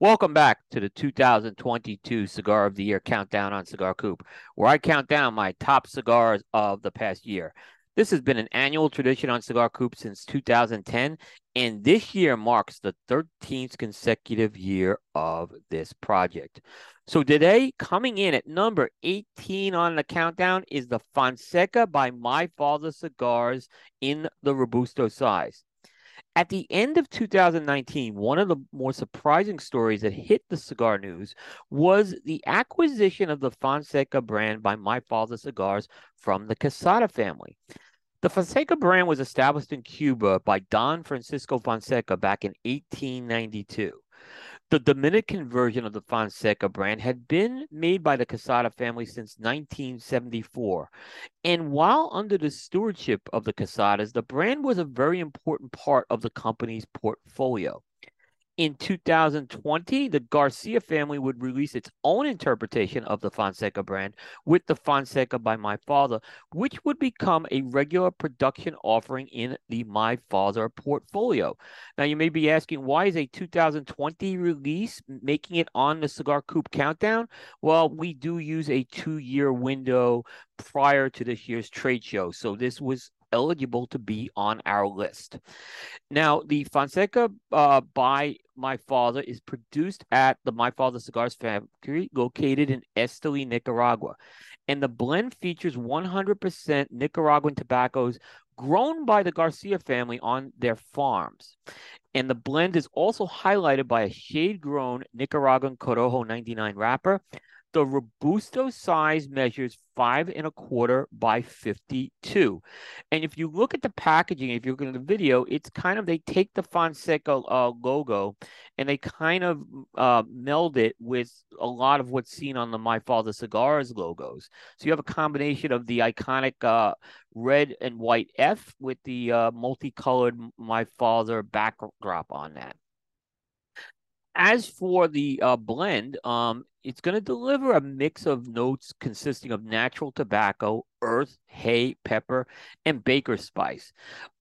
Welcome back to the 2022 Cigar of the Year Countdown on Cigar Coop, where I count down my top cigars of the past year. This has been an annual tradition on Cigar Coop since 2010, and this year marks the 13th consecutive year of this project. So today, coming in at number 18 on the countdown is the Fonseca by My Father Cigars in the Robusto size. At the end of 2019, one of the more surprising stories that hit the cigar news was the acquisition of the Fonseca brand by My Father Cigars from the Quesada family. The Fonseca brand was established in Cuba by Don Francisco Fonseca back in 1892. The Dominican version of the Fonseca brand had been made by the Quesada family since 1974. And while under the stewardship of the Quesadas, the brand was a very important part of the company's portfolio in 2020, the Garcia family would release its own interpretation of the Fonseca brand with the Fonseca by My Father, which would become a regular production offering in the My Father portfolio. Now, you may be asking, why is a 2020 release making it on the Cigar Coop countdown? Well, we do use a two year window prior to this year's trade show. So this was eligible to be on our list. Now, the Fonseca uh, by My Father is produced at the My Father Cigars Factory located in Esteli, Nicaragua. And the blend features 100% Nicaraguan tobaccos grown by the Garcia family on their farms. And the blend is also highlighted by a shade grown Nicaraguan Corojo 99 wrapper the Robusto size measures five and a quarter by 52. And if you look at the packaging, if you look at the video, it's kind of, they take the Fonseca uh, logo and they kind of uh, meld it with a lot of what's seen on the My Father Cigars logos. So you have a combination of the iconic uh, red and white F with the uh, multicolored My Father backdrop on that. As for the uh, blend, um, it's going to deliver a mix of notes consisting of natural tobacco, earth, hay, pepper, and baker spice.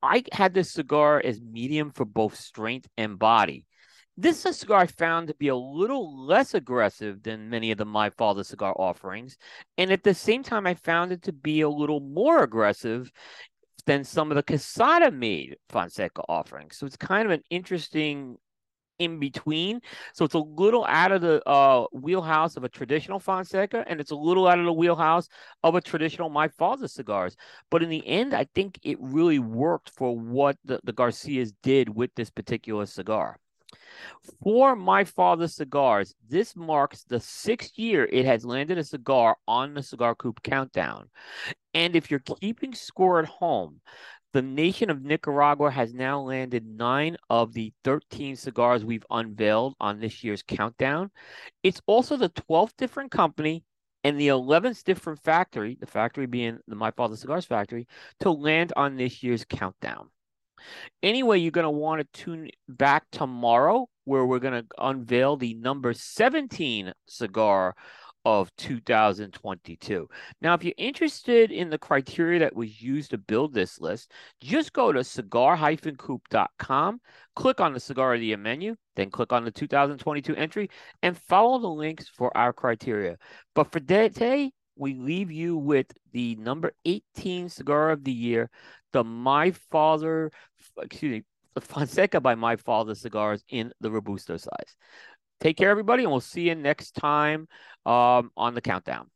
I had this cigar as medium for both strength and body. This is a cigar I found to be a little less aggressive than many of the My Father cigar offerings. And at the same time, I found it to be a little more aggressive than some of the Quesada made Fonseca offerings. So it's kind of an interesting in between. So it's a little out of the uh, wheelhouse of a traditional Fonseca, and it's a little out of the wheelhouse of a traditional My Father cigars. But in the end, I think it really worked for what the, the Garcias did with this particular cigar. For My father's Cigars, this marks the sixth year it has landed a cigar on the Cigar Coop Countdown. And if you're keeping score at home, the nation of Nicaragua has now landed nine of the 13 cigars we've unveiled on this year's countdown. It's also the 12th different company and the 11th different factory, the factory being the My Father Cigars factory, to land on this year's countdown. Anyway, you're going to want to tune back tomorrow where we're going to unveil the number 17 cigar of 2022. Now, if you're interested in the criteria that was used to build this list, just go to cigar-coop.com, click on the Cigar of the Year menu, then click on the 2022 entry, and follow the links for our criteria. But for today, we leave you with the number 18 cigar of the year, the My Father, excuse me, the Fonseca by My Father cigars in the Robusto size. Take care, everybody, and we'll see you next time um, on the countdown.